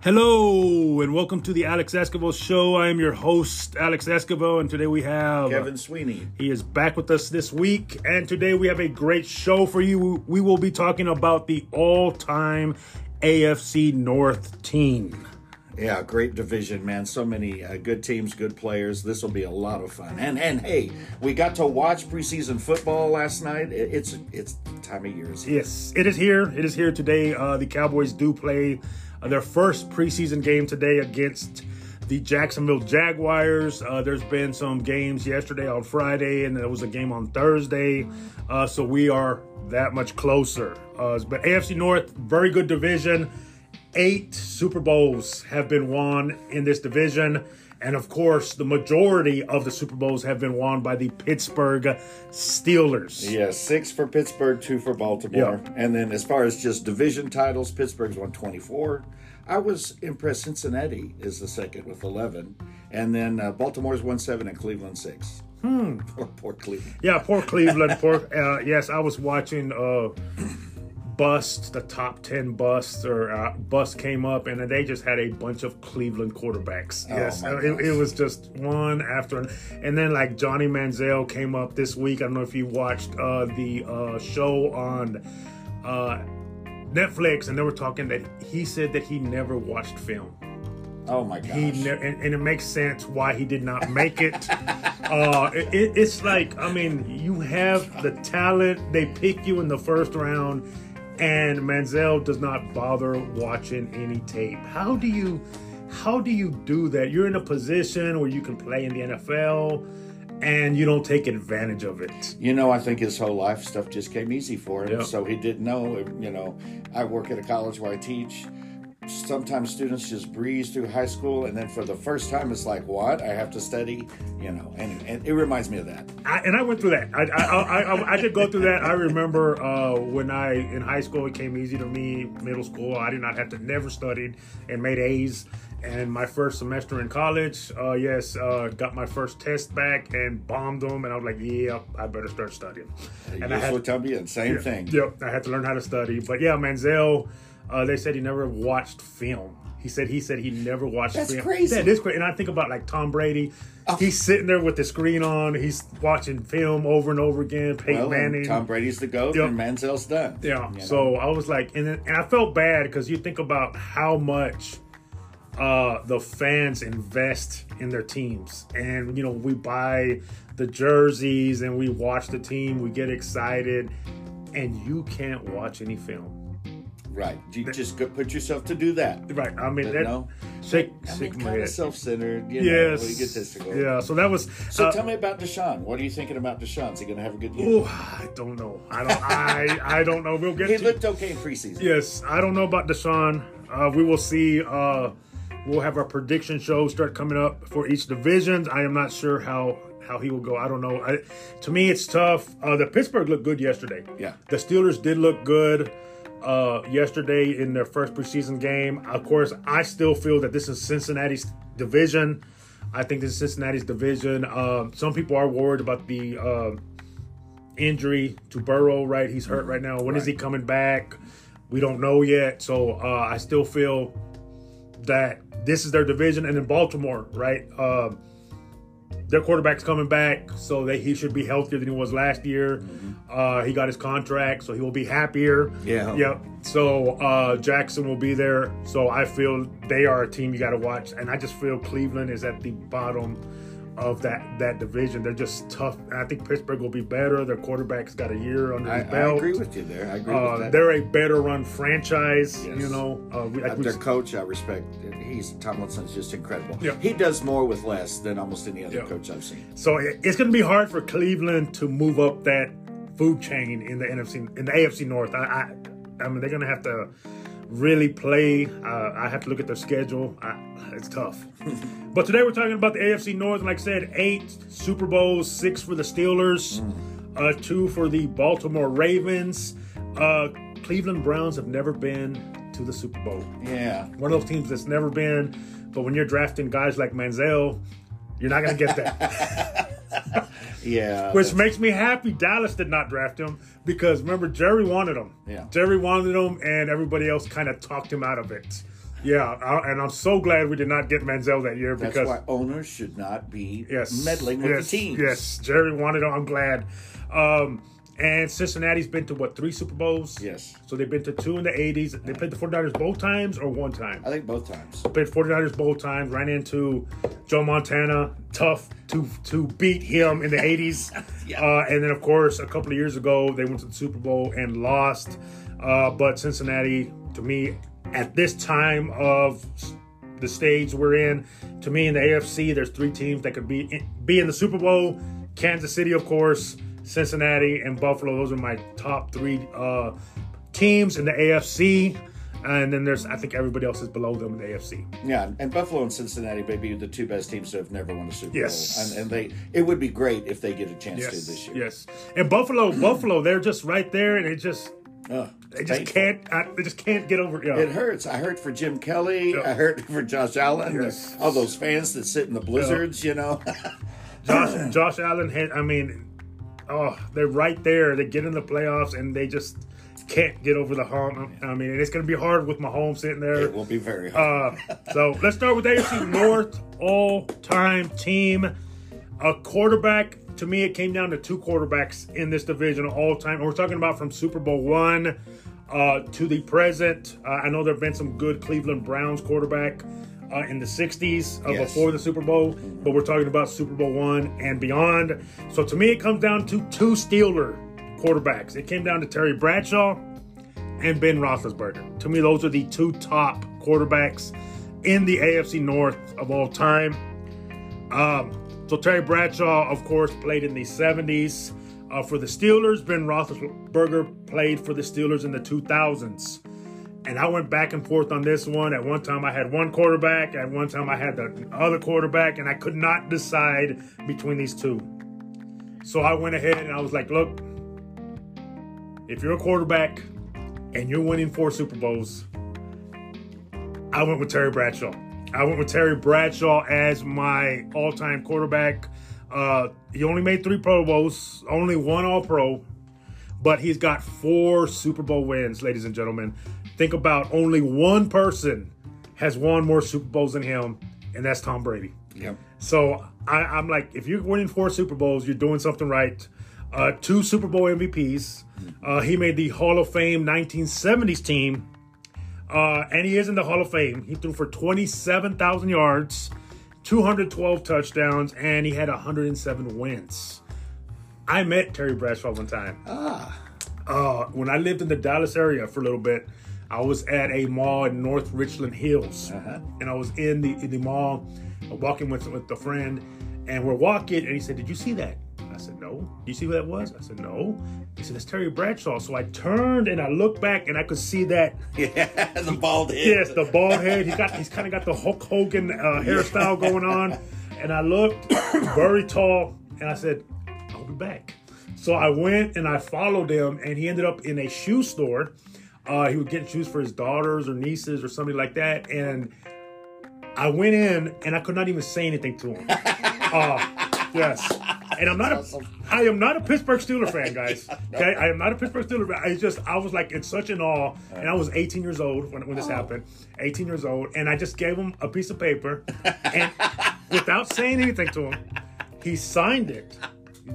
Hello and welcome to the Alex Escobar Show. I am your host, Alex Escobar, and today we have Kevin Sweeney. He is back with us this week, and today we have a great show for you. We will be talking about the all-time AFC North team. Yeah, great division, man. So many uh, good teams, good players. This will be a lot of fun. And and hey, we got to watch preseason football last night. It, it's it's time of year. Yes, it is here. It is here today. Uh, the Cowboys do play their first preseason game today against the Jacksonville Jaguars. Uh, there's been some games yesterday on Friday, and there was a game on Thursday. Uh, so we are that much closer. Uh, but AFC North, very good division. Eight Super Bowls have been won in this division. And of course, the majority of the Super Bowls have been won by the Pittsburgh Steelers. Yeah, six for Pittsburgh, two for Baltimore. Yeah. And then as far as just division titles, Pittsburgh's won 24. I was impressed. Cincinnati is the second with 11. And then uh, Baltimore's won seven and Cleveland six. Hmm. Poor, poor Cleveland. Yeah, poor Cleveland. poor, uh, yes, I was watching uh, Bust, the top 10 busts, or uh, Bust came up, and they just had a bunch of Cleveland quarterbacks. Oh, yes, it, it was just one after another. And then, like, Johnny Manziel came up this week. I don't know if you watched uh, the uh, show on uh, Netflix, and they were talking that he said that he never watched film. Oh my gosh. He ne- and, and it makes sense why he did not make it. uh, it, it- It's like I mean, you have the talent. They pick you in the first round, and Manziel does not bother watching any tape. How do you, how do you do that? You're in a position where you can play in the NFL, and you don't take advantage of it. You know, I think his whole life stuff just came easy for him. Yeah. So he didn't know. You know, I work at a college where I teach. Sometimes students just breeze through high school, and then for the first time, it's like, what? I have to study. You know, and, and it reminds me of that. I, and I went through that. I, I, I, I, I did go through that. I remember uh, when I in high school it came easy to me. Middle school, I did not have to never studied and made A's. And my first semester in college, uh, yes, uh, got my first test back and bombed them. And I was like, yeah, I better start studying. And I had to tell me, and same thing. Yep, I had to learn how to study. But yeah, Manziel, uh, they said he never watched film. He said he said he never watched That's film. crazy. Yeah, this crazy. And I think about like Tom Brady. He's sitting there with the screen on. He's watching film over and over again. Peyton Well, and Manning. Tom Brady's the goat, Yep. and Manziel's done. Yeah. You know? So I was like, and, then- and I felt bad because you think about how much uh, the fans invest in their teams, and you know we buy the jerseys and we watch the team, we get excited, and you can't watch any film. Right, you just put yourself to do that. Right. I mean, But that, no, shake, I shake mean, my kind of head. self-centered. You know, Yes. when you get this to go. Yeah. So that was. So uh, tell me about Deshaun. What are you thinking about Deshaun? Is he going to have a good year? ooh, I don't know. I don't. I I don't know. We'll get. He to, looked okay in preseason. Yes, I don't know about Deshaun. Uh, we will see. Uh, we'll have our prediction show start coming up for each division. I am not sure how how he will go. I don't know. I, to me, it's tough. Uh, the Pittsburgh looked good yesterday. Yeah. the Steelers did look good uh, yesterday in their first preseason game. Of course, I still feel that this is Cincinnati's division. I think this is Cincinnati's division. Um, some people are worried about the uh, injury to Burrow. Right, he's hurt right now. When is he coming back? We don't know yet. So uh, I still feel that this is their division, and in Baltimore, right? Um, their quarterback's coming back, so that he should be healthier than he was last year. Uh, he got his contract, so he will be happier. Yeah. Yep. So uh, Jackson will be there. So I feel they are a team you got to watch, and I just feel Cleveland is at the bottom of that that division. They're just tough. I think Pittsburgh will be better. Their quarterback's got a year under his I belt. I agree with you there. I agree Uh, with that. they're a better run franchise. Yes. You know, uh, Uh, like we, their coach, I respect. He's Tomlinson's just incredible. Yeah. He does more with less than almost any other Yeah. coach I've seen. So it- it's going to be hard for Cleveland to move up that food chain in the NFC in the AFC North. I I, I mean they're going to have to really play. Uh, I have to look at their schedule. I, it's tough. but today we're talking about the AFC North. And like I said, eight Super Bowls, six for the Steelers, uh, two for the Baltimore Ravens. Uh, Cleveland Browns have never been to the Super Bowl. Yeah. One of those teams that's never been. But when you're drafting guys like Manziel, you're not going to get that. Yeah. Which makes me happy Dallas did not draft him because remember Jerry wanted him. Yeah. Jerry wanted him and everybody else kind of talked him out of it. Yeah, I, and I'm so glad we did not get Manziel that year That's because why owners should not be yes, meddling with yes, the teams. Yes, Jerry wanted. it. I'm glad. Um, and Cincinnati's been to what three Super Bowls? Yes. So they've been to two in the 80s. They played the 49ers both times or one time? I think both times. Played 49ers both times. Ran into Joe Montana, tough to to beat him in the 80s. Yeah. uh, and then of course a couple of years ago they went to the Super Bowl and lost. Uh, but Cincinnati, to me, at this time of the stage we're in, to me in the AFC, there's three teams that could be in, be in the Super Bowl. Kansas City, of course, Cincinnati, and Buffalo. Those are my top three uh, teams in the AFC. And then there's, I think everybody else is below them in the AFC. Yeah, and Buffalo and Cincinnati may be the two best teams that have never won a Super Yes. Bowl. And, and they it would be great if they get a chance to this year. yes. And Buffalo, Buffalo, they're just right there, and it just Ugh, they just painful. can't, I, they just can't get over. Yeah. It hurts. I hurt for Jim Kelly. Yeah. I hurt for Josh Allen. Yes. All those fans that sit in the blizzards, you know. Josh, Josh Allen had, I mean, oh, they're right there. They get in the playoffs, and they just can't get over the hump. I mean, it's going to be hard with Mahomes sitting there. it will be very hard. Uh, so let's start with AFC North all-time team. A quarterback. To me, it came down to two quarterbacks in this division of all time. We're talking about from Super Bowl one uh, to the present. Uh, I know there have been some good Cleveland Browns quarterback uh, in the '60s uh, Yes. before the Super Bowl, but we're talking about Super Bowl one and beyond. So to me, it comes down to two Steeler quarterbacks. It came down to Terry Bradshaw and Ben Roethlisberger. To me, those are the two top quarterbacks in the AFC North of all time. Um, so Terry Bradshaw, of course, played in the 70s uh, for the Steelers. Ben Roethlisberger played for the Steelers in the 2000s. And I went back and forth on this one. At one time, I had one quarterback. At one time, I had the other quarterback, and I could not decide between these two. So I went ahead and I was like, look, if you're a quarterback and you're winning four Super Bowls, I went with Terry Bradshaw. I went with Terry Bradshaw as my all-time quarterback. Uh, he only made three Pro Bowls, only one All-Pro, but he's got four Super Bowl wins, ladies and gentlemen. Think about only one person has won more Super Bowls than him, and that's Tom Brady. Yep. So I, I'm like, if you're winning four Super Bowls, you're doing something right. Uh, two Super Bowl MVPs. Uh, he made the Hall of Fame 1970s team, uh, and he is in the Hall of Fame. He threw for 27,000 yards, 212 touchdowns, and he had 107 wins. I met Terry Bradshaw one time. Ah. Uh, when I lived in the Dallas area for a little bit, I was at a mall in North Richland Hills, Uh-huh. and I was in the in the mall, walking with with a friend, and we're walking, and he said, "Did you see that?" I said, "No." "Do you see who that was?" I said, "No." He said, "That's Terry Bradshaw." So I turned and I looked back, and I could see that. Yeah, the bald head. Yes, the bald head. He's got he's kind of got the Hulk Hogan uh, hairstyle going on, and I looked very tall, and I said, "I'll be back." So I went and I followed him, and he ended up in a shoe store. Uh, he would get shoes for his daughters or nieces or somebody like that, and I went in and I could not even say anything to him. Uh, yes, and I'm not a, I am not a Pittsburgh Steeler fan, guys. Okay, I am not a Pittsburgh Steeler fan. I just I was like in such an awe, and I was 18 years old when, when this happened. 18 years old, and I just gave him a piece of paper, and without saying anything to him, he signed it.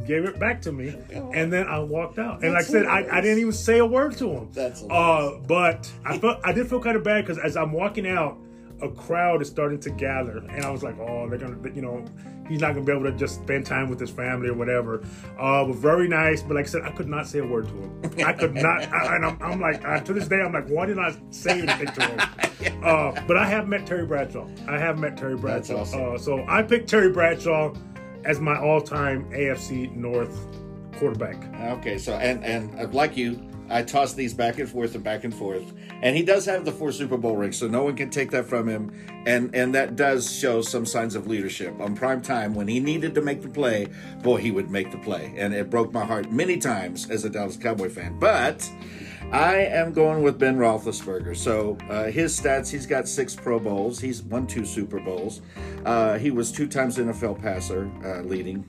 Gave it back to me, and then I walked out. And like I said, I, I didn't even say a word to him. That's uh, but I felt I did feel kind of bad because as I'm walking out, a crowd is starting to gather, and I was like, oh, they're gonna, you know, he's not gonna be able to just spend time with his family or whatever. Uh, but very nice. But like I said, I could not say a word to him. I could not, I, and I'm, I'm like, uh, to this day, I'm like, why did I say anything to him? Uh, but I have met Terry Bradshaw. I have met Terry Bradshaw. awesome. Uh, so I picked Terry Bradshaw as my all-time AFC North quarterback. Okay, so and and uh, like you, I toss these back and forth and back and forth, and he does have the four Super Bowl rings, so no one can take that from him, and and that does show some signs of leadership on prime time when he needed to make the play. Boy, he would make the play, and it broke my heart many times as a Dallas Cowboy fan, but. I am going with Ben Roethlisberger. So uh, his stats: he's got six Pro Bowls. He's won two Super Bowls. Uh, he was two times NFL passer, uh, leading.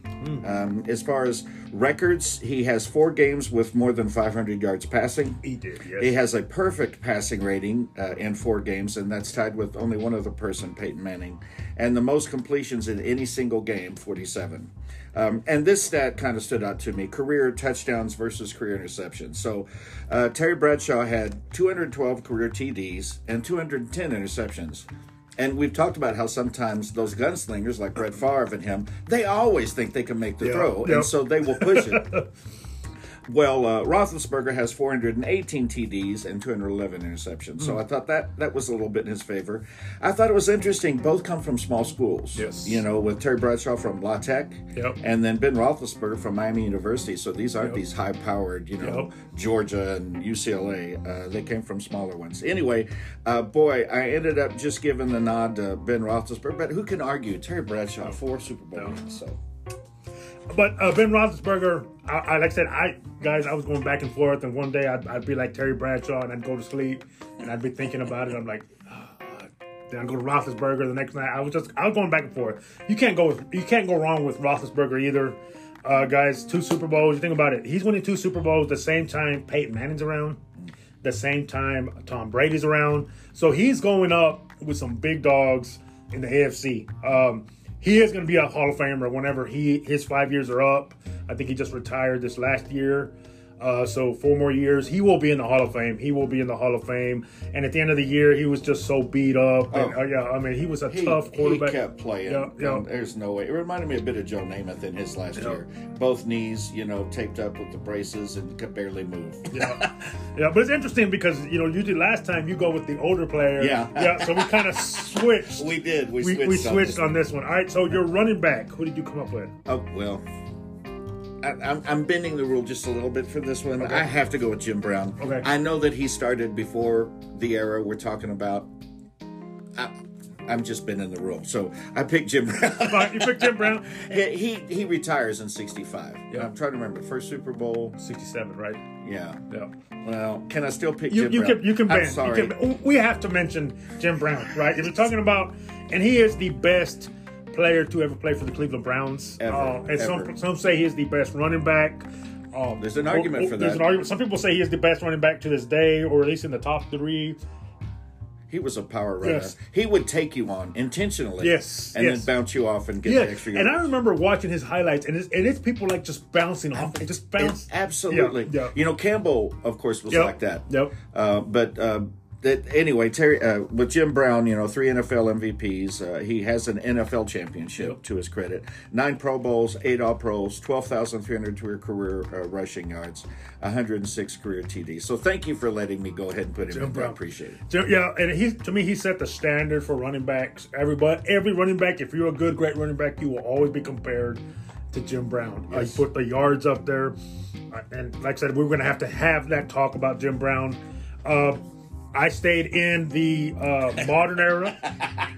Um, as far as records, he has four games with more than 500 yards yards passing. He did, yes. He has a perfect passing rating uh, in four games, and that's tied with only one other person, Peyton Manning, and the most completions in any single game, 47. Um, and this stat kind of stood out to me career touchdowns versus career interceptions. So uh, Terry Bradshaw had 212 career TDs and 210 interceptions. And we've talked about how sometimes those gunslingers like Brett Favre and him, they always think they can make the Yeah, throw, yeah. and so they will push it. Well, uh, Roethlisberger has 418 TDs and 211 interceptions, so I thought that that was a little bit in his favor. I thought it was interesting. Both come from small schools. Yes. You know, with Terry Bradshaw from La Tech, Yep. and then Ben Roethlisberger from Miami University. So these aren't these high-powered, you know, Yep. Georgia and UCLA. Uh, they came from smaller ones. Anyway, uh, boy, I ended up just giving the nod to Ben Roethlisberger. But who can argue? Terry Bradshaw, four Super Bowl wins. So But uh, Ben Roethlisberger, I, I like I said, I guys, I was going back and forth, and one day I'd, I'd be like Terry Bradshaw, and I'd go to sleep, and I'd be thinking about it. I'm like, ah, then I go to Roethlisberger the next night. I was just, I was going back and forth. You can't go, you can't go wrong with Roethlisberger either, uh, guys. Two Super Bowls. You think about it. He's winning two Super Bowls the same time Peyton Manning's around, the same time Tom Brady's around. So he's going up with some big dogs in the AFC. Um, he is going to be a Hall of Famer whenever he his five years are up. I think he just retired this last year. Uh, so four more years, he will be in the Hall of Fame. He will be in the Hall of Fame. And at the end of the year, he was just so beat up. And, Oh. uh, yeah, I mean, he was a he, tough quarterback. he kept playing. Yeah, yeah. There's no way. It reminded me a bit of Joe Namath in his last Yeah. year. Both knees, you know, taped up with the braces and could barely move. yeah, yeah, but it's interesting because you know usually last time you go with the older player. Yeah. yeah. So we kind of switched. We did. We, we, switched. we on switched this on one. this one. All right, so your running back, who did you come up with? Oh well. I, I'm, I'm bending the rule just a little bit for this one. Okay. I have to go with Jim Brown. Okay. I know that he started before the era we're talking about. I, I'm just bending the rule, so I picked Jim Brown. You picked Jim Brown. he, he he retires in '65. Yeah. I'm trying to remember first Super Bowl. Sixty-seven, right? Yeah. Yeah. Well, can I still pick You, Jim you Brown? can you can I'm sorry. You can, we have to mention Jim Brown, right? If you're talking about, and he is the best player to ever play for the Cleveland Browns. Ever, Uh, and ever. some some say he is the best running back. Um, There's an argument for There's that. an argument. Some people say he is the best running back to this day, or at least in the top three. He was a power runner. Yes. He would take you on intentionally. Yes, And yes. then bounce you off and get Yeah, the extra and I remember watching his highlights, and it's, and it's people like just bouncing off, just bounce. It- absolutely. Yeah, yeah. You know, Campbell, of course, was Yep, like that. yep. Uh, but uh, that anyway, Terry uh, with Jim Brown, you know, three NFL MVPs. Uh, he has an NFL championship Yep. to his credit. Nine Pro Bowls, eight All Pros, twelve thousand three hundred career uh, rushing yards, one hundred and six career TDs. So thank you for letting me go ahead and put him in. there. I appreciate it. So, yeah, and he to me he set the standard for running backs. Everybody, every running back, if you're a good, great running back, you will always be compared to Jim Brown. Uh, Yes. you put the yards up there, Uh, and like I said, we are going to have to have that talk about Jim Brown. I stayed in the uh, modern era,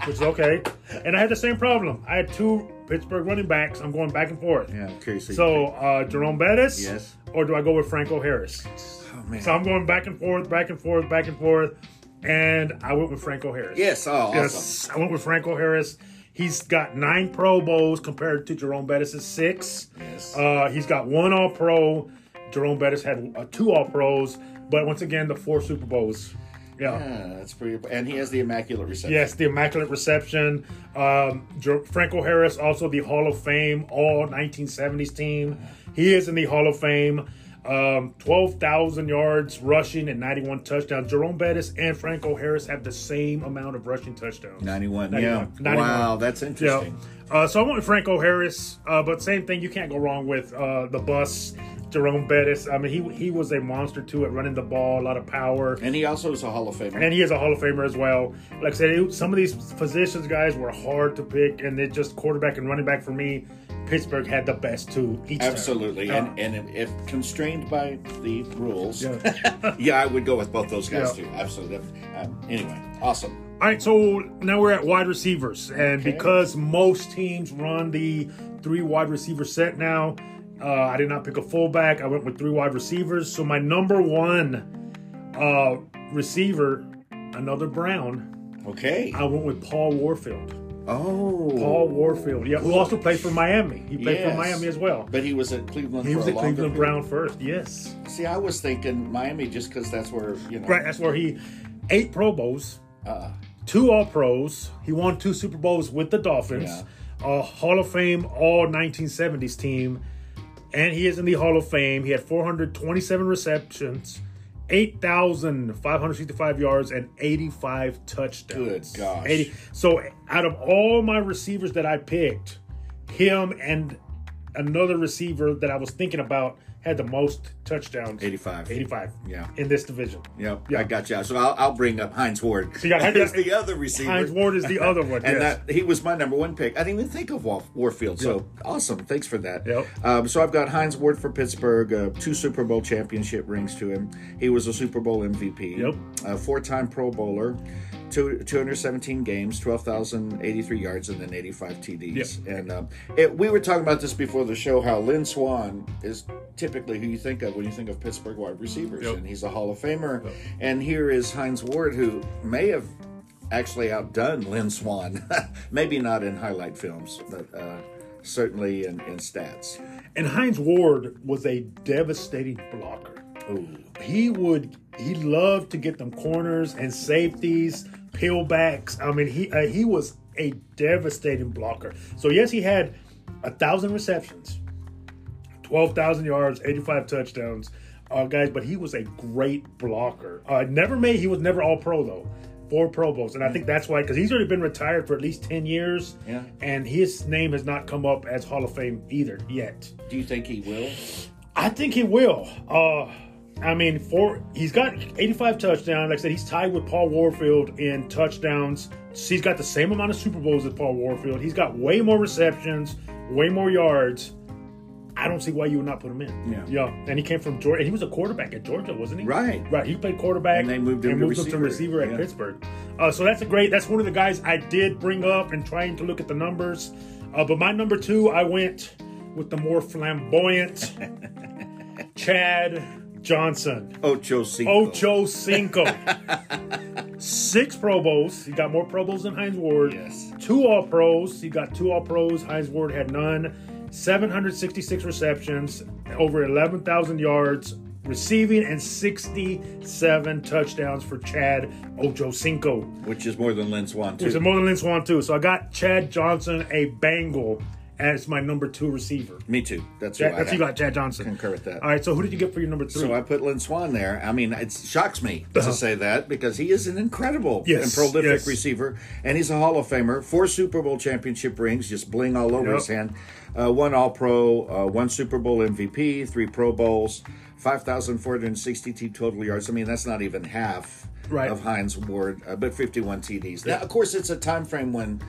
which is okay, and I had the same problem. I had two Pittsburgh running backs. I'm going back and forth. Yeah, I'm curious. So uh, Jerome Bettis, Yes. or do I go with Franco Harris? oh man. So I'm going back and forth, back and forth, back and forth, and I went with Franco Harris. yes. Oh, awesome. Yes, I went with Franco Harris. He's got nine Pro Bowls compared to Jerome Bettis' six. Yes. Uh, he's got one All Pro. Jerome Bettis had uh, two All Pros, but once again, the four Super Bowls. Yeah. Yeah, that's pretty. And he has the immaculate reception. Yes, the immaculate reception. Um, Franco Harris, also the Hall of Fame All 1970s team. He is in the Hall of Fame. Um, 12,000 yards rushing and 91 touchdowns. Jerome Bettis and Franco Harris have the same amount of rushing touchdowns. 91. 91. Yeah. 91. Wow, that's Yeah. interesting. Uh, so I went with Franco Harris, uh, but same thing. You can't go wrong with uh, the bus, Jerome Bettis. I mean, he he was a monster too at running the ball, a lot of power. And he also is a Hall of Famer. And he is a Hall of Famer as well. Like I said, it, some of these positions, guys, were hard to pick, and it just quarterback and running back for me. Pittsburgh had the best two each. Absolutely. Yeah. And and if constrained by the rules, Yeah. yeah, I would go with both those guys Yeah. too. Absolutely. Um, anyway, awesome. All right, so now we're at wide receivers, and Okay. because most teams run the three wide receiver set now, uh, I did not pick a fullback. I went with three wide receivers. So my number one uh, receiver, another Brown, Okay. I went with Paul Warfield. Oh, Paul Warfield. Yeah, who also played for Miami. He played Yes. for Miami as well. But he was at Cleveland He was a at Cleveland period. Brown first. Yes. See, I was thinking Miami just because that's where you know. Right. That's where he eight Pro Bowls, Uh, two All Pros. He won two Super Bowls with the Dolphins. A Hall of Fame All 1970s team, and he is in the Hall of Fame. He had 427 receptions, 8,565 yards, and 85 touchdowns. Good gosh. 80. So out of all my receivers that I picked, him and another receiver that I was thinking about had the most touchdowns. 85. 85. Yeah. In this division. Yep, Yeah. I got you. So I'll, I'll bring up Hines Ward. you got Hines- the other receiver. Hines Ward is the other one. and yes. that he was my number one pick. I didn't even think of War- Warfield. So awesome! Thanks for that. Yep. Um, so I've got Hines Ward for Pittsburgh. Uh, two Super Bowl championship rings to him. He was a Super Bowl MVP. Yep. A four-time Pro Bowler. Two, 217 games, 12,083 yards, and then 85 TDs. And um, it, we were talking about this before the show. How Lynn Swann is typically who you think of when you think of Pittsburgh wide receivers, Yep. and he's a Hall of Famer. And here is Hines Ward, who may have actually outdone Lynn Swann. Maybe not in highlight films, but uh, certainly in, in stats. And Hines Ward was a devastating blocker. Ooh. He would he loved to get them corners and safeties, peelbacks. I mean, he uh, he was a devastating blocker. So yes, he had a thousand receptions, twelve thousand yards, eighty five touchdowns, uh, guys. But he was a great blocker. Uh, never made. He was never All Pro though. Four Pro Bowls, and I think that's why because he's already been retired for at least ten years, Yeah. and his name has not come up as Hall of Fame either yet. Do you think he will? I think he will. Uh, I mean, for he's got 85 touchdowns. Like I said, he's tied with Paul Warfield in touchdowns. He's got the same amount of Super Bowls as Paul Warfield. He's got way more receptions, way more yards. I don't see why you would not put him in. Yeah. yeah. And he came from Georgia. And he was a quarterback at Georgia, wasn't he? Right. Right. He played quarterback. And they moved him to receiver. receiver at Yeah. Pittsburgh. Uh, so that's a great. That's one of the guys I did bring up and trying to look at the numbers. Uh, but my number two, I went with the more flamboyant Chad Johnson. Ocho Cinco. Ocho Cinco. Six Pro Bowls. He got more Pro Bowls than Hines Ward. Yes. Two All Pros. He got two All Pros. Hines Ward had none. 766 receptions, over 11,000 yards receiving, and 67 touchdowns for Chad Ocho Cinco. Which is more than Lynn Swann, too. Which is more than Lynn Swann, too. So I got Chad Johnson, a Bengal, as my number two receiver. Me too. That's Chad, I that's you got, Chad Johnson. Concur with that. All right, so who did you get for your number three? So I put Lynn Swann there. I mean, it shocks me to say that because he is an incredible Yes, and prolific yes. receiver, and he's a Hall of Famer. Four Super Bowl championship rings, just bling all over Yep. his hand. Uh, one All Pro, uh, one Super Bowl MVP, three Pro Bowls, five thousand four hundred sixty-two total yards. I mean, that's not even half Right. of Hines Ward, uh, but fifty-one TDs. Now, of course, it's a time frame when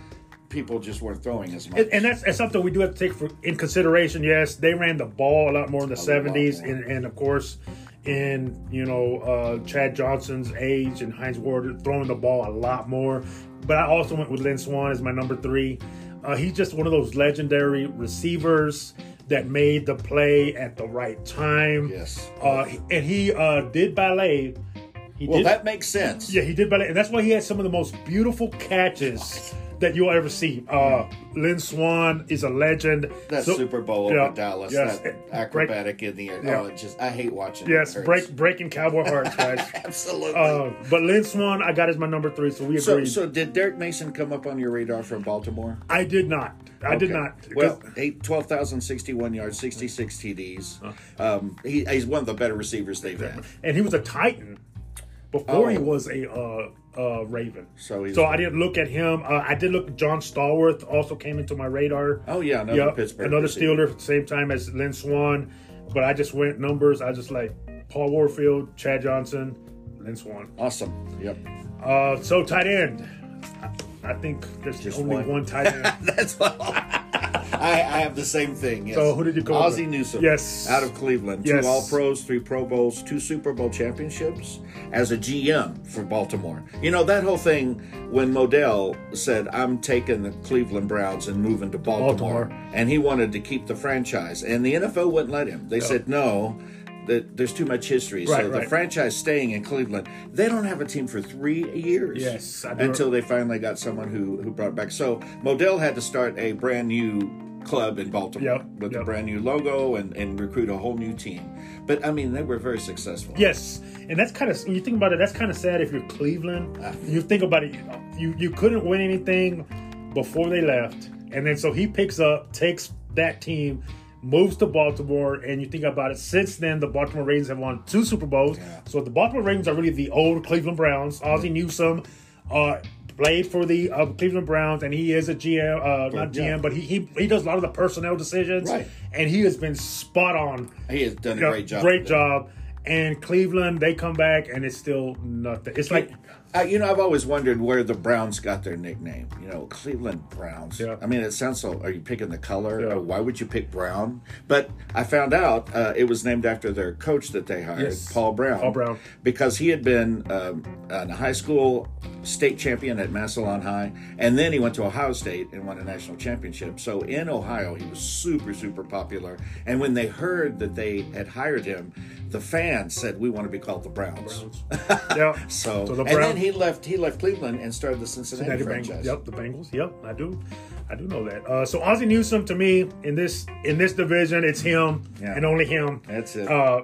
people just weren't throwing as much. And, and that's, that's something we do have to take for, in consideration. Yes, they ran the ball a lot more in the lot seventies, and, and of course, in you know uh, Chad Johnson's age and Hines Ward throwing the ball a lot more. But I also went with Lynn Swann as my number three. Uh, he's just one of those legendary receivers that made the play at the right time. Yes. uh, and he uh, did ballet. He well, did, that makes sense. yeah, he did ballet, and that's why he had some of the most beautiful catches that you'll ever see. Uh, Lynn Swann is a legend. That So- Super Bowl yeah, over Dallas, yes, that break- acrobatic in the air. Yeah. Oh, it just I hate watching. it. yes, break breaking cowboy hearts, guys. Absolutely. uh, but Lynn Swann, I got as my number three, so we so, agreed. so did Derrick Mason come up on your radar from Baltimore? I did not. I did not. Well, eight, 12,061 yards, 66 TDs. Um, he, he's one of the better receivers they've had. and he was a Titan before he Oh. was a uh, uh, Raven. So so I didn't look at him. Uh, I did look. John Stallworth also came into my radar. Oh, yeah, another Yep, Pittsburgh. another. Steeler, same time as Lynn Swann. But I just went numbers. I just like Paul Warfield, Chad Johnson, Lynn Swann. Awesome. Yep. Uh, so tight end. I, I think there's Just only one. one, tight end. That's what I, I have the same thing. Yes. So who did you go Ozzie? Newsome. Yes. Out of Cleveland. Yes. Two All Pros, three Pro Bowls, two Super Bowl championships as a GM for Baltimore. You know, that whole thing when Modell said, I'm taking the Cleveland Browns and moving to Baltimore, Baltimore. and he wanted to keep the franchise, and the NFL wouldn't let him. They said, no. that there's too much history. Right, so the franchise staying in Cleveland, they don't have a team for three years. Yes, until they finally got someone who who brought it back. So Modell had to start a brand new club in Baltimore Yep, with a brand new logo and, and recruit a whole new team. But I mean, they were very successful. Yes, and that's kind of when you think about it. That's kind of sad if you're Cleveland. Ah. You think about it. You you couldn't win anything before they left, and then so he picks up, takes that team, moves to Baltimore, and you think about it. Since then, the Baltimore Ravens have won two Super Bowls. Yeah. So the Baltimore Ravens are really the old Cleveland Browns. Ozzie Newsome. Uh, Played for the uh, Cleveland Browns, and he is a GM, uh, not GM, Yeah. but he, he he does a lot of the personnel decisions, Right. and he has been spot on He has done a great job. Great job. And Cleveland, they come back and it's still nothing. It's like Uh, you know, I've always wondered where the Browns got their nickname. You know, Cleveland Browns. Yeah. I mean, it sounds so. Are you picking the color? Yeah. Why would you pick brown? But I found out uh, it was named after their coach that they hired, Yes. Paul Brown. Paul Brown. because he had been um, a high school state champion at Massillon High, and then he went to Ohio State and won a national championship. So in Ohio, he was super, super popular. And when they heard that they had hired him, the fans said, "We want to be called the Browns." yeah. So, So the and then he left. He left Cleveland and started the Cincinnati, Cincinnati franchise. Bengals. Yep, the Bengals. Yep, I do. I do know that. Uh, so Ozzie Newsome to me in this in this division, it's him Yeah. and only him. That's it. Uh,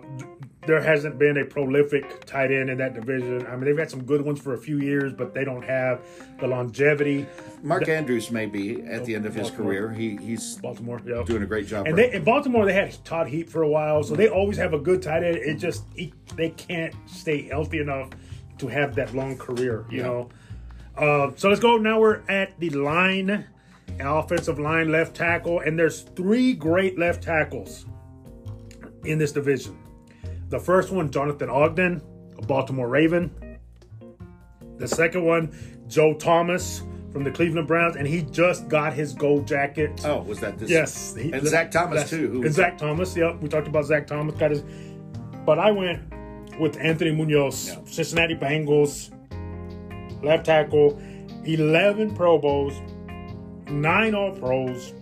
there hasn't been a prolific tight end in that division. I mean, they've had some good ones for a few years, but they don't have the longevity. Mark Andrews may be at the end of his Baltimore. career. He he's Baltimore, yeah. doing a great job. And right they, in Baltimore, they had Todd Heap for a while, so they always have a good tight end. It just he, they can't stay healthy enough to have that long career, you Yeah. know. Uh, so let's go. Now we're at the line, offensive line, left tackle, and there's three great left tackles in this division. The first one, Jonathan Ogden, a Baltimore Raven. The second one, Joe Thomas from the Cleveland Browns, and he just got his gold jacket. Oh, was that this? Yes, he- and Zach Thomas too. Who and Zach Thomas, yep. We talked about Zach Thomas got his, but I went with Anthony Munoz, Yeah. Cincinnati Bengals, left tackle, eleven Pro Bowls, nine All Pros,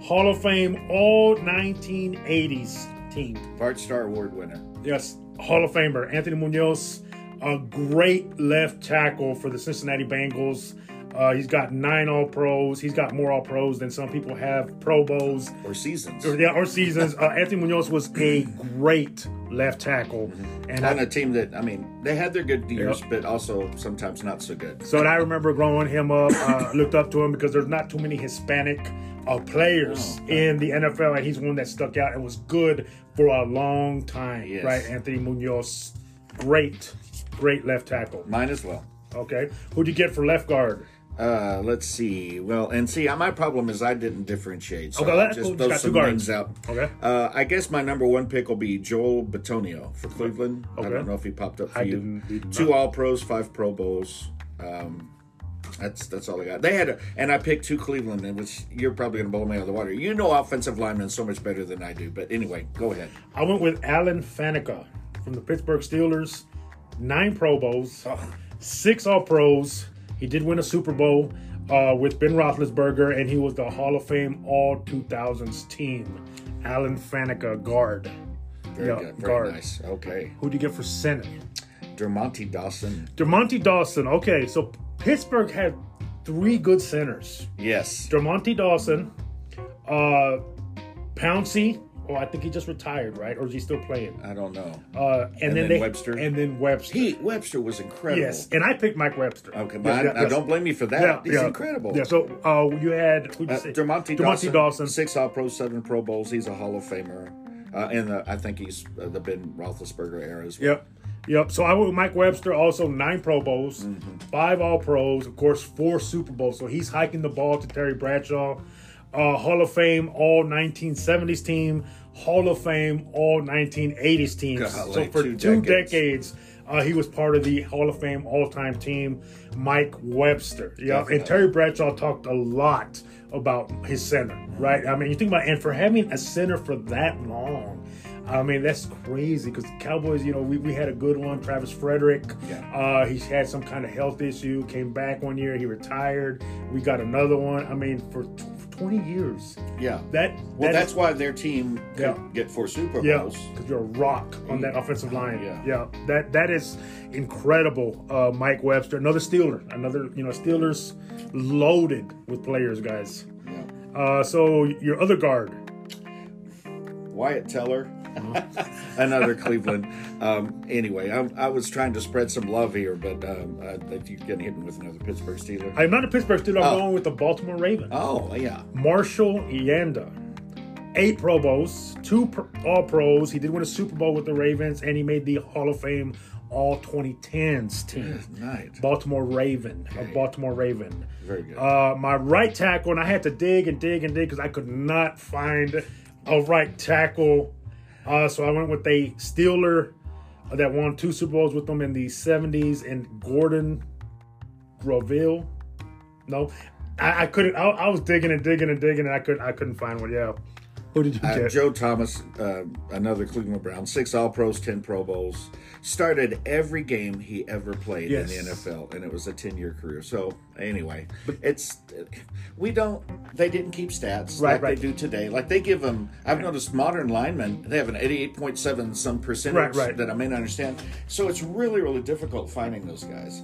Hall of Fame All 1980s team. Bart Starr Award winner. Yes, Hall of Famer Anthony Munoz, a great left tackle for the Cincinnati Bengals. Uh, he's got nine All Pros. He's got more All Pros than some people have Pro Bowls Or seasons. or, yeah, or seasons. Uh, Anthony Munoz was a great left tackle, and on I, a team that I mean, they had their good years, Yep. but also sometimes not so good. so I remember growing him up. Uh, looked up to him because there's not too many Hispanic uh, players Oh, in the NFL, and he's one that stuck out and was good for a long time. Yes. Right, Anthony Munoz, great, great left tackle. Mine as well. Okay, who'd you get for left guard? Uh, let's see. Well, and see, my problem is I didn't differentiate. So Okay, I'll just throw some two guards. names out. Okay. Uh, I guess my number one pick will be Joel Bitonio for Cleveland. Okay. I don't know if he popped up for I you. Two. All Pros, five Pro Bowls. Um, that's that's all I got. They had, a, and I picked two Cleveland, and which you're probably going to blow me out of the water. You know offensive linemen so much better than I do. But anyway, go ahead. I went with Alan Faneca from the Pittsburgh Steelers. Nine Pro Bowls, six All Pros. He did win a Super Bowl uh, with Ben Roethlisberger, and he was the Hall of Fame All 2000s team. Alan Faneca, guard. Very Yeah, good. Very guard. nice. Okay. Who'd you get for center? Dermontti Dawson. Dermontti Dawson. Okay, so Pittsburgh had three good centers. Yes. Dermontti Dawson, uh, Pouncey. Oh, I think he just retired, right? Or is he still playing? I don't know. Uh, and, then, then they Webster? and then Webster. He Webster was incredible. Yes, and I picked Mike Webster. Okay, but I, I yes. don't blame you for that. Yeah, He's yeah. incredible. Yeah, so uh, you had who'd you Uh, Dermontti Dawson, Dawson. six All Pro, seven Pro Bowls. He's a Hall of Famer, uh, and uh, I think he's uh, the Ben Roethlisberger era as well. Yep, yep. So I went with Mike Webster. Also nine Pro Bowls, Mm-hmm. five All Pros, of course, four Super Bowls. So he's hiking the ball to Terry Bradshaw. Uh, Hall of Fame All 1970s team, Hall of Fame All 1980s teams. Golly, so for two two, decades. decades, uh, he was part of the Hall of Fame all-time team. Mike Webster. Yeah, Definitely. and Terry Bradshaw talked a lot about his center, right? I mean, you think about and for having a center for that long. I mean, that's crazy because Cowboys, you know, we, we had a good one, Travis Frederick. Yeah. Uh, he's had some kind of health issue, came back one year, he retired. We got another one. I mean, for, t- for 20 years. Yeah. That Well, that that's is- why their team could Yeah. get four Super yeah, Bowls. because you're a rock on that offensive line. Yeah. yeah, that that is incredible. Uh, Mike Webster, another Steeler, another you know Steelers loaded with players, guys. Yeah. Uh, so your other guard, Wyatt Teller, Uh-huh. another Cleveland. Um, anyway, I, I was trying to spread some love here, but um, uh, if you can hit me with another Pittsburgh Steeler. I'm not a Pittsburgh Steeler. I'm Oh. going with the Baltimore Ravens. oh, yeah. Marshall Yanda, eight Pro Bowls, two pro- All Pros. He did win a Super Bowl with the Ravens, and he made the Hall of Fame All 2010s team. Nice. Baltimore Raven, a Baltimore Raven. Very good. Uh, my right tackle, and I had to dig and dig and dig because I could not find a right tackle. Uh, so I went with a Steeler that won two Super Bowls with them in the 70s, and Gordon Gravelle. No, I, I couldn't. I, I was digging and digging and digging, and I couldn't. I couldn't find one. Yeah, who did you Uh, get? Joe Thomas, uh, another Cleveland Brown, six All Pros, 10 Pro Bowls. Started every game he ever played Yes. in the NFL, and it was a 10 year career. So, anyway, it's, we don't, they didn't keep stats Right, like right. they do today. Like they give them, I've noticed modern linemen, they have an 88.7 some percentage right. that I may not understand. So, it's really, really difficult finding those guys.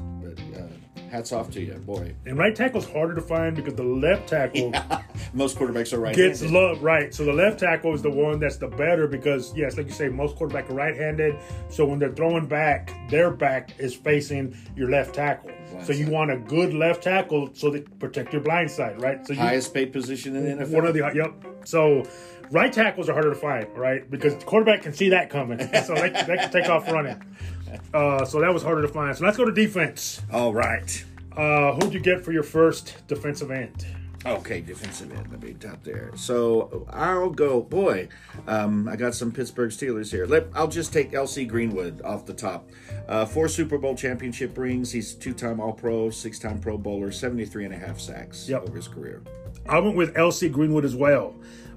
Hats off to you, boy. and right tackle's harder to find because the left tackle. Most quarterbacks are right gets love right. So the left tackle is the one that's the better because yes, like you say, most quarterbacks are right-handed. So when they're throwing back, their back is facing your left tackle. Blind so you want a good left tackle so that protect your blind side, right? So you Highest paid position in the NFL. one of the yep. So right tackles are harder to find, right? Because the quarterback can see that coming, so they, they can take off running. Uh, so that was harder to find. So let's go to defense. All right. Uh, who'd you get for your first defensive end? Okay, defensive end. Let me top there. So I'll go. Boy, um, I got some Pittsburgh Steelers here. Let, I'll just take LC Greenwood off the top. Uh, four Super Bowl championship rings. He's two-time All-Pro, six-time Pro Bowler, 73 and a half sacks Yep. over his career. I went with LC Greenwood as well.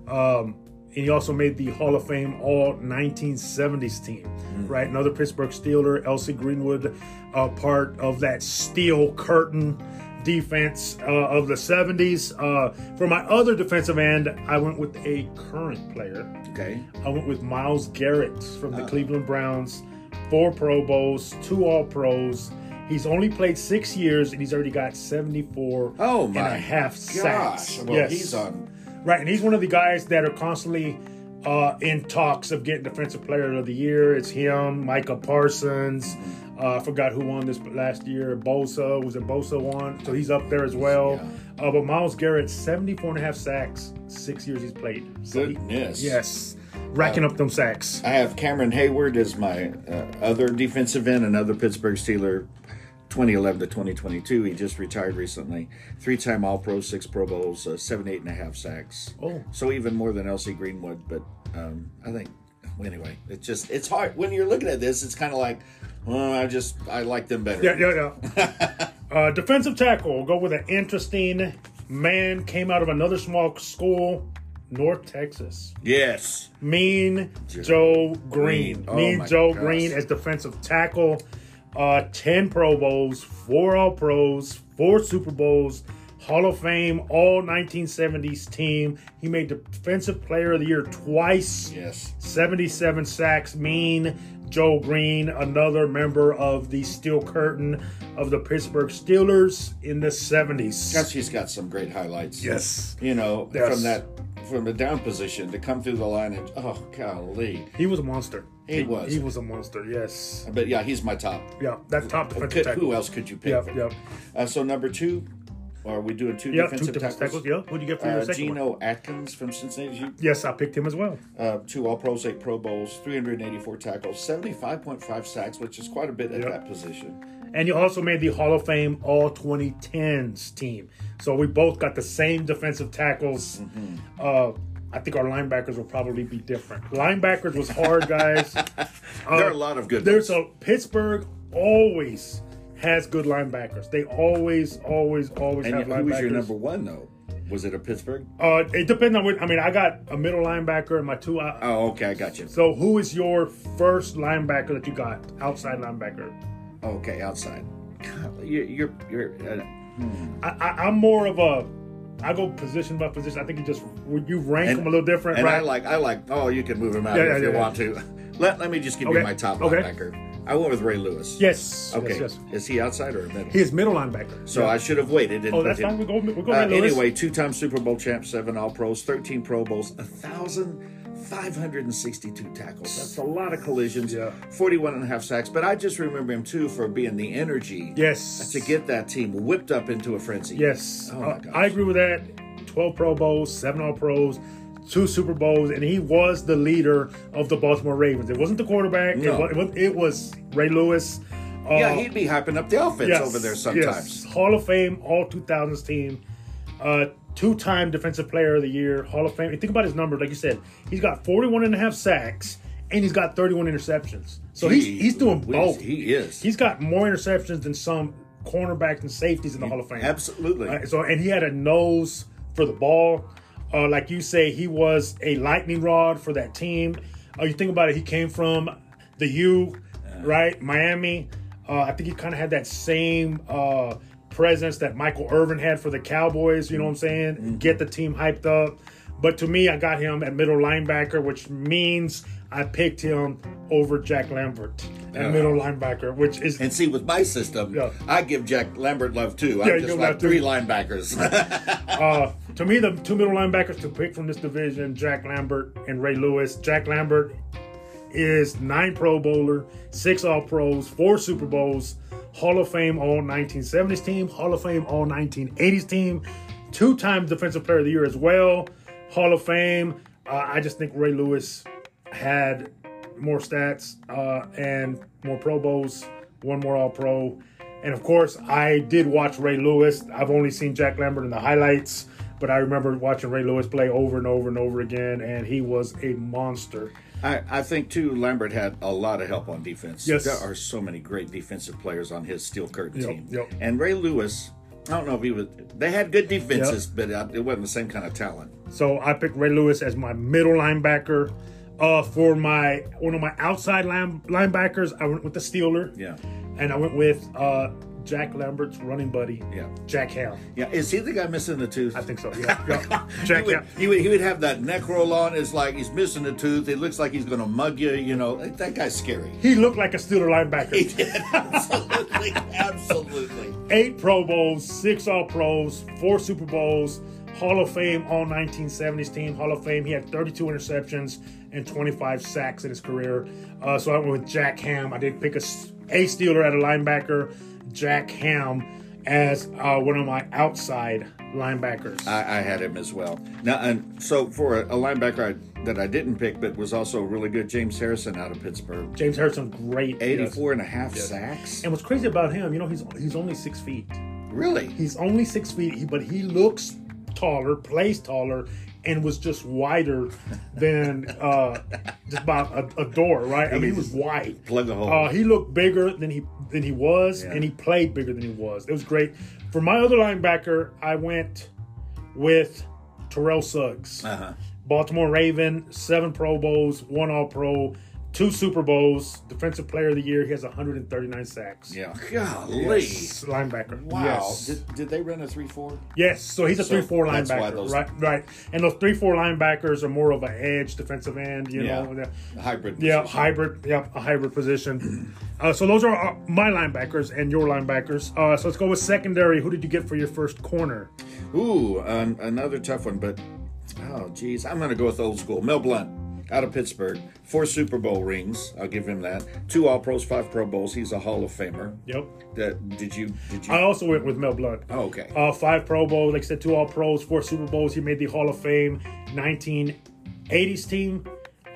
Um, he also made the Hall of Fame All 1970s team, right? Another Pittsburgh Steeler, LC Greenwood, uh, part of that steel curtain defense uh, of the 70s. Uh, for my other defensive end, I went with a current player. Okay. I went with Myles Garrett from the Cleveland Browns, four Pro Bowls, two All Pros. He's only played six years and he's already got 74 Oh and a half gosh! sacks. Well, Yes. he's on. Right, and he's one of the guys that are constantly uh, in talks of getting Defensive Player of the Year. It's him, Micah Parsons. Uh, I forgot who won this last year. Bosa was it Bosa won, so he's up there as well. Uh, but Myles Garrett, 74 and a half sacks, six years he's played. So he- Goodness. yes, racking up them sacks. I have Cameron Heyward as my uh, other defensive end, another Pittsburgh Steeler, 2011 to 2022. He just retired recently. Three-time All-Pro, six Pro Bowls, uh, seven, eight and a half sacks. Oh. so even more than LC Greenwood. But um, I think well, anyway, it's just it's hard when you're looking at this. It's kind of like, well, I just I like them better. Yeah, yeah, yeah. uh, defensive tackle. We'll go with an interesting man. Came out of another small school, North Texas. Yes. Mean Joe Greene. Greene. Oh mean Joe gosh. Greene as defensive tackle. Uh, 10 Pro Bowls, 4 All Pros, 4 Super Bowls, Hall of Fame, all 1970s team. He made Defensive Player of the Year twice. Yes. 77 sacks. Mean Joe Greene, another member of the Steel Curtain of the Pittsburgh Steelers in the 70s. Gosh, he's got some great highlights. Yes. You know, Yes. from that from the down position to come through the line and oh golly. He was a monster. He was. He was a monster, yes. But yeah, he's my top. Yeah, that top defensive Could, tackle. who else could you pick? Yep, yep. Uh, so number two, are we doing two two defensive defensive tackles? tackles. Yeah, who'd you get for your Uh, second one? Geno Atkins from Cincinnati. You- Yes, I picked him as well. Uh, two All Pros, eight Pro Bowls, 384 tackles, 75.5 sacks, which is quite a bit at Yep. that position. And you also made the Hall of Fame All 2010s team. So we both got the same defensive tackles. Mm-hmm. Uh, I think our linebackers will probably be different. Linebackers was hard, guys. there are a lot of good There's ones. a Pittsburgh always has good linebackers. They always, always, always And have who linebackers. Who was your number one, though? Was it a Pittsburgh? Uh, it depends on what. I mean, I got a middle linebacker and my two. Uh, Oh, okay, I got you. so, who is your first linebacker that you got? Outside linebacker. Okay, outside. God, you- You're, you're, uh, I, I, I'm more of a I go position by position. I think you just you rank And- them a little different, And right? I like, I like. Oh, you can move him out Yeah, if yeah, you yeah, want to. Let Let me just give Okay, you my top okay. linebacker. I went with Ray Lewis. yes. Okay. Yes, yes. Is he outside or middle? He is middle linebacker. so I should have waited. And Oh, that's fine. We go. We go. Uh, Lewis. anyway, two-time Super Bowl champ, seven All Pros, thirteen Pro Bowls, a thousand five hundred and sixty-two tackles. That's a lot of collisions. Yeah. 41 and a half sacks. But I just remember him too for being the energy Yes. to get that team whipped up into a frenzy. Yes, Oh, my Uh, gosh. I agree with that. Twelve Pro Bowls, seven All Pros, two Super Bowls, and he was the leader of the Baltimore Ravens. It wasn't the quarterback. No. It, was, it, was, Ray Lewis. Uh, Yeah, he'd be hyping up the offense over there sometimes. Yes. Hall of Fame, all 2000s team, uh, two-time Defensive Player of the Year, Hall of Fame. Think about his numbers, like you said, he's got 41 and a half sacks, and he's got 31 interceptions. So he's he's doing both. He is. He's got more interceptions than some cornerbacks and safeties in the Hall of Fame. Absolutely. Uh, so and he had a nose for the ball. Uh, like you say, he was a lightning rod for that team. Uh, you think about it, he came from the U, right? Miami. Uh, I think he kind of had that same uh, presence that Michael Irvin had for the Cowboys. You know what I'm saying? Mm-hmm. Get the team hyped up. But to me, I got him at middle linebacker, which means I picked him over Jack Lambert at Yeah. middle linebacker, which is and see, with my system, Yeah. I give Jack Lambert love too. Yeah, I just like love too. three linebackers. Uh, to me, the two middle linebackers to pick from this division, Jack Lambert and Ray Lewis. Jack Lambert is nine Pro Bowler, six All Pros, four Super Bowls, Hall of Fame All 1970s team, Hall of Fame All 1980s team, two times Defensive Player of the Year as well, Hall of Fame. Uh, I just think Ray Lewis had more stats uh, and more Pro Bowls, one more All Pro. And of course, I did watch Ray Lewis. I've only seen Jack Lambert in the highlights, but I remember watching Ray Lewis play over and over and over again, and he was a monster. I, I think too Lambert had a lot of help on defense. Yes. There are so many great defensive players on his steel curtain Yep, team. yep. And Ray Lewis, I don't know if he was. They had good defenses, but uh, it wasn't the same kind of talent. So I picked Ray Lewis as my middle linebacker. Uh, for my one of my outside line, linebackers, I went with the Steeler. Yeah. And I went with uh, Jack Lambert's running buddy, Yeah. Jack Ham. Yeah. Is he the guy missing the tooth? I think so. Yeah. yeah. he Jack would, Ham. he would he would have that neck roll on. It's like he's missing a tooth. It looks like he's going to mug you. You know that guy's scary. He looked like a Steeler linebacker. He did absolutely, absolutely. eight Pro Bowls, six All Pros, four Super Bowls, Hall of Fame All 1970s team, Hall of Fame. He had 32 interceptions and 25 sacks in his career. Uh, so I went with Jack Ham. I did pick a, a Steeler at a linebacker, Jack Ham as uh, one of my outside linebackers. I, I had him as well. Now, and so for a, a linebacker I, that I didn't pick, but was also really good, James Harrison out of Pittsburgh. James Harrison, great. 84 and a half sacks. And what's crazy about him, you know, he's he's only six feet. Really? He's only six feet, but he looks taller, plays taller, and was just wider than uh, just about a, a door, right? I mean, he was wide. Plug a hole. Uh, he looked bigger than he than he was, Yeah. and he played bigger than he was. It was great. For my other linebacker, I went with Terrell Suggs. uh-huh. Baltimore Raven, seven Pro Bowls, one All Pro, two Super Bowls, Defensive Player of the Year. He has 139 sacks. Yeah. Golly. Yes, linebacker. Wow. Yes. Did, did they run a 3 4? Yes, so he's a So three-four that's why linebacker, those- right? Right, and those three-four linebackers are more of an edge defensive end, you Yeah. know. Hybrid. Yeah, position. hybrid. Yeah, a hybrid position. uh, so those are uh, my linebackers and your linebackers. Uh, so let's go with secondary. Who did you get for your first corner? Ooh, an, another tough one, but oh, geez. I'm going to go with old school. Mel Blount out of Pittsburgh. Four Super Bowl rings. I'll give him that. Two All Pros, five Pro Bowls. He's a Hall of Famer. Yep. That, did you? Did you? I also went with Mel Blount. oh, okay. Uh, five Pro Bowls, like I said, two All Pros, four Super Bowls. He made the Hall of Fame. 1980s team,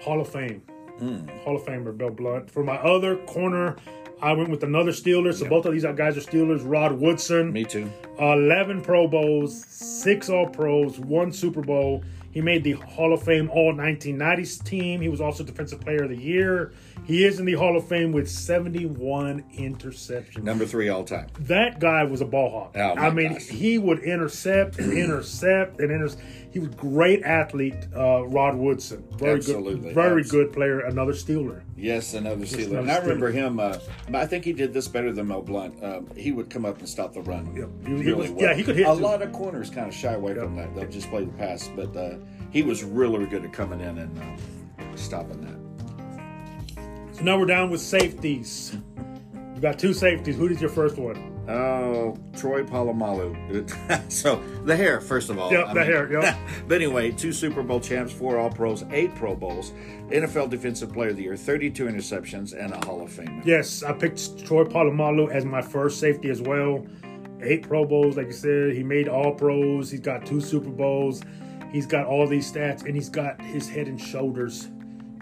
Hall of Fame. Hmm. Hall of Famer, Bill Blunt. For my other corner, I went with another Steeler. So both of these guys are Steelers. Rod Woodson. Me too. 11 Pro Bowls, six All Pros, one Super Bowl. He made the Hall of Fame All 1990s team. He was also Defensive Player of the Year. He is in the Hall of Fame with 71 interceptions. Number three all time. That guy was a ball hawk. Oh, I mean, gosh. he would intercept and intercept and intercept. He was a great athlete, uh, Rod Woodson. Very Absolutely. good, very good player. Another Steeler. Yes, another Steeler. another And I Steeler. remember him. Uh, I think he did this better than Mel Blount. Um, he would come up and stop the run. Yep. He- he was- well. yeah, he could hit A too. lot of corners kind of shy away from that. They'll just play the pass, but uh, he was really good at coming in and uh, stopping that. So now we're down with safeties. You got two safeties. Who did your first one? Oh, Troy Polamalu. so the hair, first of all. Yep, the hair, yep. but anyway, two Super Bowl champs, four All Pros, eight Pro Bowls, NFL Defensive Player of the Year, 32 interceptions, and a Hall of Fame. Yes, I picked Troy Polamalu as my first safety as well. Eight Pro Bowls, like you said. He made all pros. He's got two Super Bowls. He's got all these stats, and he's got his head and shoulders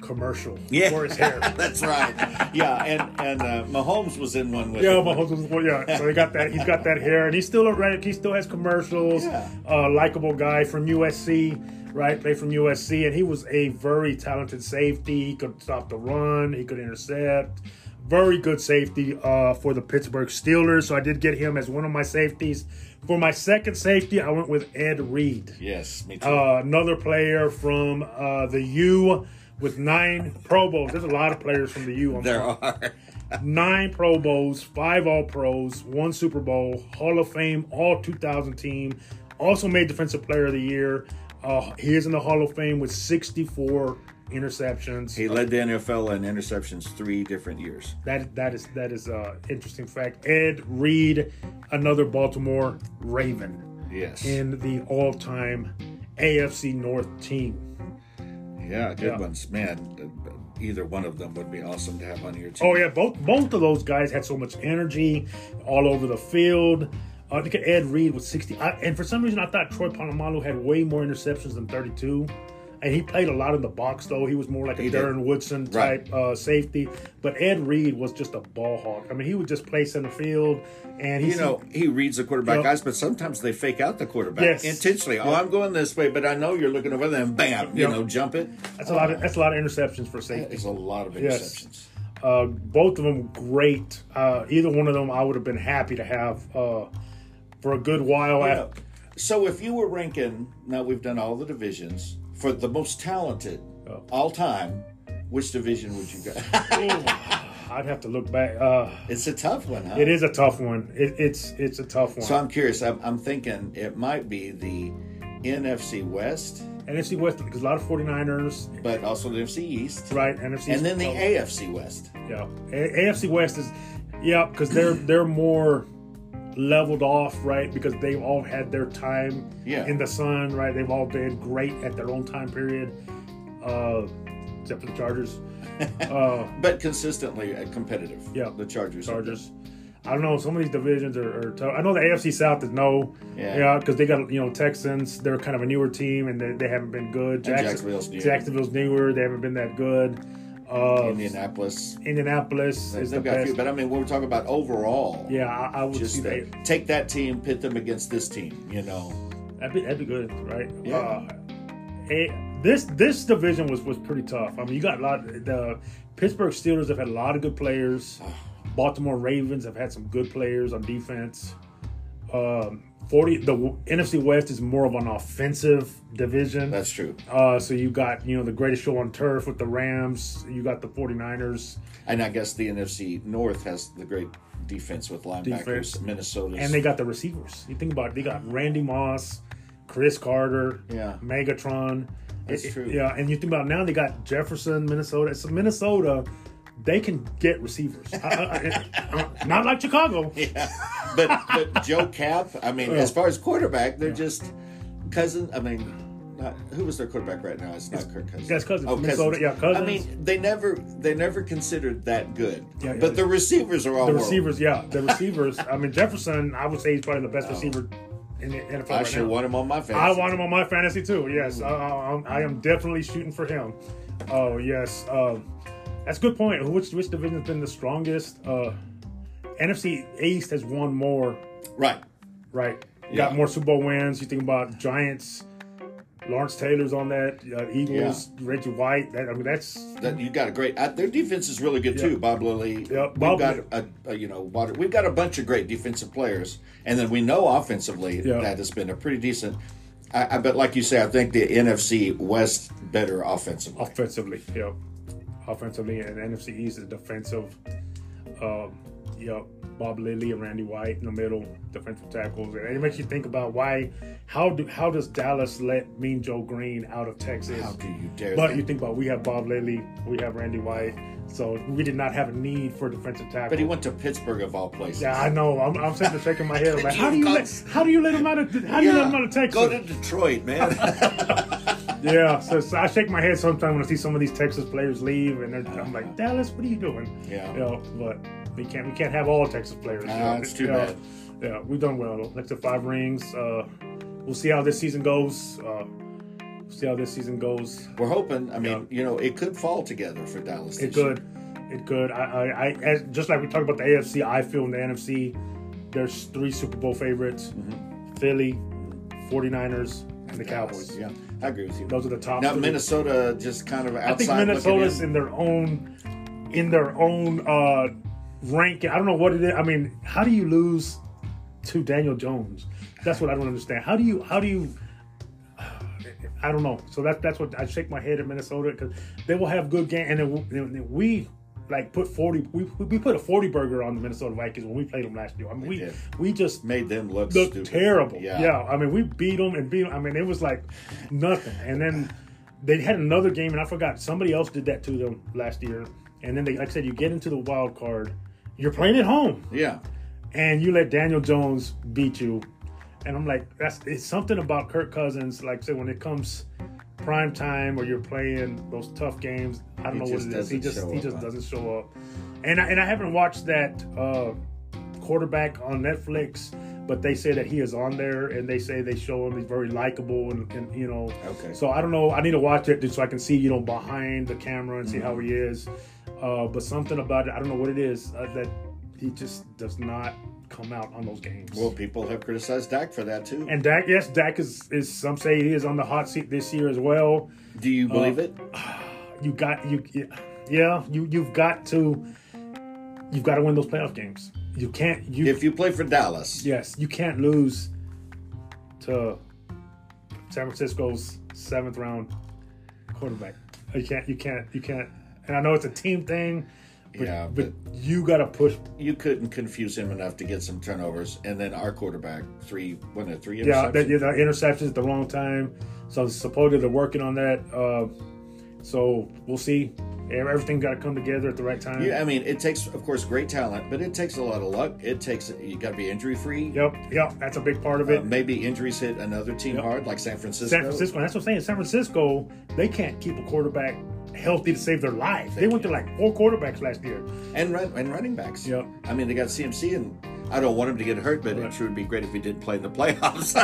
commercial Yeah, for his hair. that's right. Yeah, and and uh, Mahomes was in one with Yeah, him. Mahomes was yeah. So he got that. He's got that hair, and he's still a right. He still has commercials. Yeah. Uh, likable guy from USC, right? Played from USC, and he was a very talented safety. He could stop the run. He could intercept. Very good safety uh, for the Pittsburgh Steelers. So I did get him as one of my safeties. For my second safety, I went with Ed Reed. Yes, me too. Uh, another player from uh, the U with nine Pro Bowls. There's a lot of players from the U. I'm there are. nine Pro Bowls, five All Pros, one Super Bowl, Hall of Fame, All 2000 team. Also made Defensive Player of the Year. Uh, he is in the Hall of Fame with 64 interceptions. He led the NFL in interceptions three different years. That that is that is uh interesting fact. Ed Reed, another Baltimore Raven Yes. in the all-time AFC North team. yeah, good Yeah. ones. Man, uh, either one of them would be awesome to have on your team. Oh yeah, both both of those guys had so much energy all over the field. Uh, look at Ed Reed with 60, I, and for some reason I thought Troy Polamalu had way more interceptions than 32. And he played a lot in the box though. He was more like a He did. Darren Woodson Right. type uh, safety. But Ed Reed was just a ball hawk. I mean, he would just play center field, and he You know, he reads the quarterback Yep. guys, but sometimes they fake out the quarterback Yes. intentionally. Oh, I'm going this way, but I know you're looking over there, and bam, you know, jump it. that's a lot of that's a lot of interceptions for safety. It's a lot of Yes. interceptions. Uh, both of them great. Uh, either one of them, I would have been happy to have uh, for a good while. Yeah. after. So if you were ranking, now we've done all the divisions for the most talented Oh. all time, which division would you go? I'd have to look back. Uh, it's a tough one, huh? It is a tough one. It, it's it's a tough one. So I'm curious. I'm, I'm thinking it might be the NFC West, NFC West because a lot of 49ers, but also the NFC East, right? NFC and then the oh, AFC West. yeah. A- AFC West is yeah because they're they're more leveled off, right? Because they've all had their time Yeah. in the sun, right? They've all been great at their own time period, uh, except for the Chargers. uh, But consistently uh, competitive. Yeah. the Chargers. Chargers. I don't know. Some of these divisions are, are tough. I know the AFC South is no, Yeah. yeah, because they got you know Texans. They're kind of a newer team and they, they haven't been good. Jackson- Jacksonville's new. Jacksonville's newer. They haven't been that good. Uh, Indianapolis. Indianapolis is the a few, best. but I mean, when we're talking about overall, Yeah, I, I would just that. take that team, pit them against this team. You know, That'd be, that'd be good, right? Yeah. Uh, this this division was was pretty tough. I mean, you got a lot. The Pittsburgh Steelers have had a lot of good players. Baltimore Ravens have had some good players on defense. Um, Forty the NFC West is more of an offensive division. that's true. Uh, so you got you know the greatest show on turf with the Rams. You got the 49ers. And I guess the NFC North has the great defense with linebackers. Minnesota. And they got the receivers. You think about it, they got Randy Moss, Cris Carter, Yeah. Megatron. That's It- it- true. Yeah, and you think about it now they got Jefferson, Minnesota. So Minnesota, they can get receivers. I- I- I- not like Chicago. yeah. but but Joe Kapp. I mean, as far as quarterback, they're just cousin. I mean. Not, who was their quarterback right now? It's not Kirk Cousins. Yes, Cousins. Oh, Minnesota, yeah, Cousins. I mean, they never they never considered that good. Yeah, yeah, but yeah. the receivers are all The receivers, yeah, the receivers. I mean Jefferson, I would say he's probably the best receiver in the NFL I right sure want him on my fantasy. I want him on my fantasy too. Yes, I, I, I am definitely shooting for him. Oh yes, um, that's a good point. Which which division's been the strongest? Uh, NFC East has won more, Right. right? Yeah. Got more Super Bowl wins. You think about Giants, Lawrence Taylor's on that. Uh, Eagles, Reggie White. That, I mean, that's That you got a great. Uh, their defense is really good too. Bob Lilly. Yeah, we've Bob got a, a you know what- we've got a bunch of great defensive players, and then we know offensively Yeah. that has been a pretty decent. I, I but like you say, I think the NFC West better offensively. offensively. Yep. Offensively, and NFC East is defensive. Um, yep. Bob Lilly and Randy White in the middle, defensive tackles, and it makes you think about why, how do how does Dallas let Mean Joe Greene out of Texas? How do you dare? But think- you think about we have Bob Lilly, we have Randy White, so we did not have a need for defensive tackle. but he went to Pittsburgh of all places. Yeah, I know. I'm, I'm sitting there shaking my head. I'm like, how do you You let how do you let him out of how do you let him out of Texas? Go to Detroit, man. Yeah, so, so I shake my head sometimes when I see some of these Texas players leave, and they're, I'm like, Dallas, what are you doing? Yeah. you know, but we can't we can't have all Texas players. you know. it's too Yeah. bad. Yeah, we've done well. Next to five rings. Uh, we'll see how this season goes. Uh, see how this season goes. We're hoping. I mean, you know, it could fall together for Dallas. It this year. could, it could. I, I, I as, just like we talked about the AFC. I feel in the NFC, there's three Super Bowl favorites: Philly, 49ers, and the Cowboys. Yeah, I agree with you. Those are the top. Now three. Minnesota just kind of outside. I think Minnesota's in. in their own in their own uh ranking. I don't know what it is. I mean, how do you lose to Daniel Jones? That's what I don't understand. How do you how do you I don't know. So that that's what I shake my head at Minnesota because they will have good game and then we like put forty we, we put a forty burger on the Minnesota Vikings when we played them last year. I mean we we just made them look terrible. Yeah. Yeah. I mean, we beat them and beat them. I mean, it was like nothing. And then they had another game, and I forgot somebody else did that to them last year. And then they, like I said, you get into the wild card. You're playing at home, Yeah. and you let Daniel Jones beat you. And I'm like, that's it's something about Kirk Cousins. Like I said, when it comes prime time or you're playing those tough games, I don't He know what it is. He just he just huh? doesn't show up. And I, and I haven't watched that uh, quarterback on Netflix, but they say that he is on there, and they say they show him he's very likable, and, and you know. Okay. So I don't know. I need to watch it just so I can see you know behind the camera and see Mm-hmm. how he is. Uh, but something about it, I don't know what it is uh, that he just does not come out on those games. Well, people have criticized Dak for that too. and Dak, yes, Dak is, is some say he is on the hot seat this year as well. Do you believe uh, it? You got you, yeah, you you've got to, you've got to win those playoff games. You can't you If you play for Dallas, yes you can't lose to San Francisco's seventh round quarterback. You can't you can't you can't. And I know it's a team thing, but, Yeah, but you got to push. you couldn't confuse him enough to get some turnovers, and then our quarterback three, one of three Yeah, that, yeah, the interceptions at the wrong time. So supposedly they're working on that. Uh, so we'll see. Everything got to come together at the right time. Yeah, I mean, it takes, of course, great talent, but it takes a lot of luck. It takes you got to be injury free. Yep, yep, that's a big part of it. Uh, maybe injuries hit another team Yep. hard, like San Francisco. San Francisco, that's what I'm saying. San Francisco, they can't keep a quarterback healthy to save their life. They went to like four quarterbacks last year. and run, and running backs. Yep. I mean, they got CMC, and I don't want him to get hurt, but it sure would be great if he didn't play in the playoffs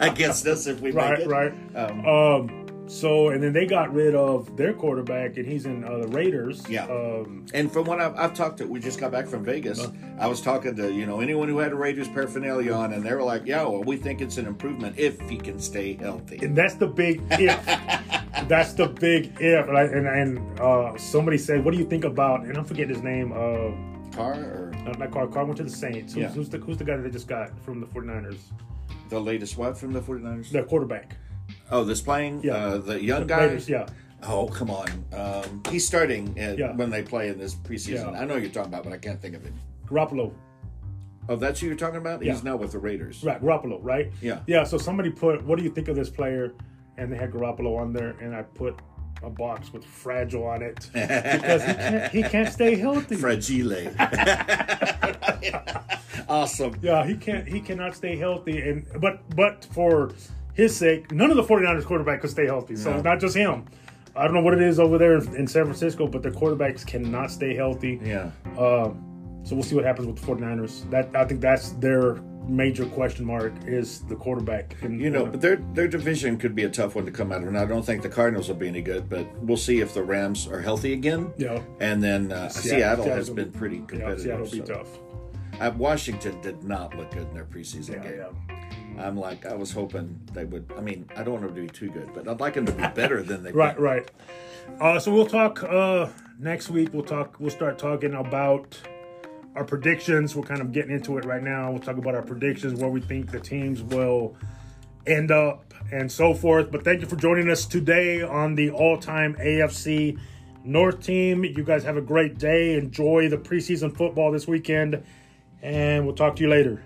against us if we Right, make it. right. Um, Um, so and then they got rid of their quarterback, and he's in uh, the Raiders. Yeah. Um, And from what I've, I've talked to, we just got back from Vegas. Uh. I was talking to you know anyone who had a Raiders paraphernalia on, and they were like, "Yeah, well, we think it's an improvement if he can stay healthy." and that's the big if. that's the big if. Like, and and uh, somebody said, "What do you think about?" And I'm forgetting his name. Uh, Carr or not, not Carr. Carr went to the Saints. Who's, Yeah. who's the who's the guy that they just got from the 49ers? the latest what from the 49ers? Their quarterback. Oh, this playing Yeah. uh, the young The guy. Raiders, yeah. Oh, come on. Um, he's starting at, Yeah. when they play in this preseason. Yeah. I know you're talking about, but I can't think of it. Garoppolo. Oh, that's who you're talking about? Yeah. He's now with the Raiders. Right, Garoppolo, right? Yeah. Yeah, so somebody put, what do you think of this player? And they had Garoppolo on there, and I put a box with fragile on it because he can't, he can't stay healthy. Fragile. awesome. Yeah, he can't. He cannot stay healthy, and but but for his sake, none of the 49ers quarterback could stay healthy. So No. it's not just him. I don't know what it is over there in San Francisco, but their quarterbacks cannot stay healthy. Yeah. Um, so we'll see what happens with the 49ers. That I think that's their major question mark is the quarterback. And, You know, but their their division could be a tough one to come out of, and I don't think the Cardinals will be any good. But we'll see if the Rams are healthy again. Yeah. And then uh, Seattle- Seattle, has been pretty yeah, competitive. Seattle will be so. tough. Uh, Washington did not look good in their preseason Yeah, game. yeah. I'm like, I was hoping they would. I mean, I don't want them to be too good, but I'd like them to be better than they. Right, right. Uh, so we'll talk uh, next week. We'll talk. We'll start talking about our predictions. We're kind of getting into it right now. We'll talk about our predictions, where we think the teams will end up, and so forth. But thank you for joining us today on the all-time AFC North team. You guys have a great day. Enjoy the preseason football this weekend, and we'll talk to you later.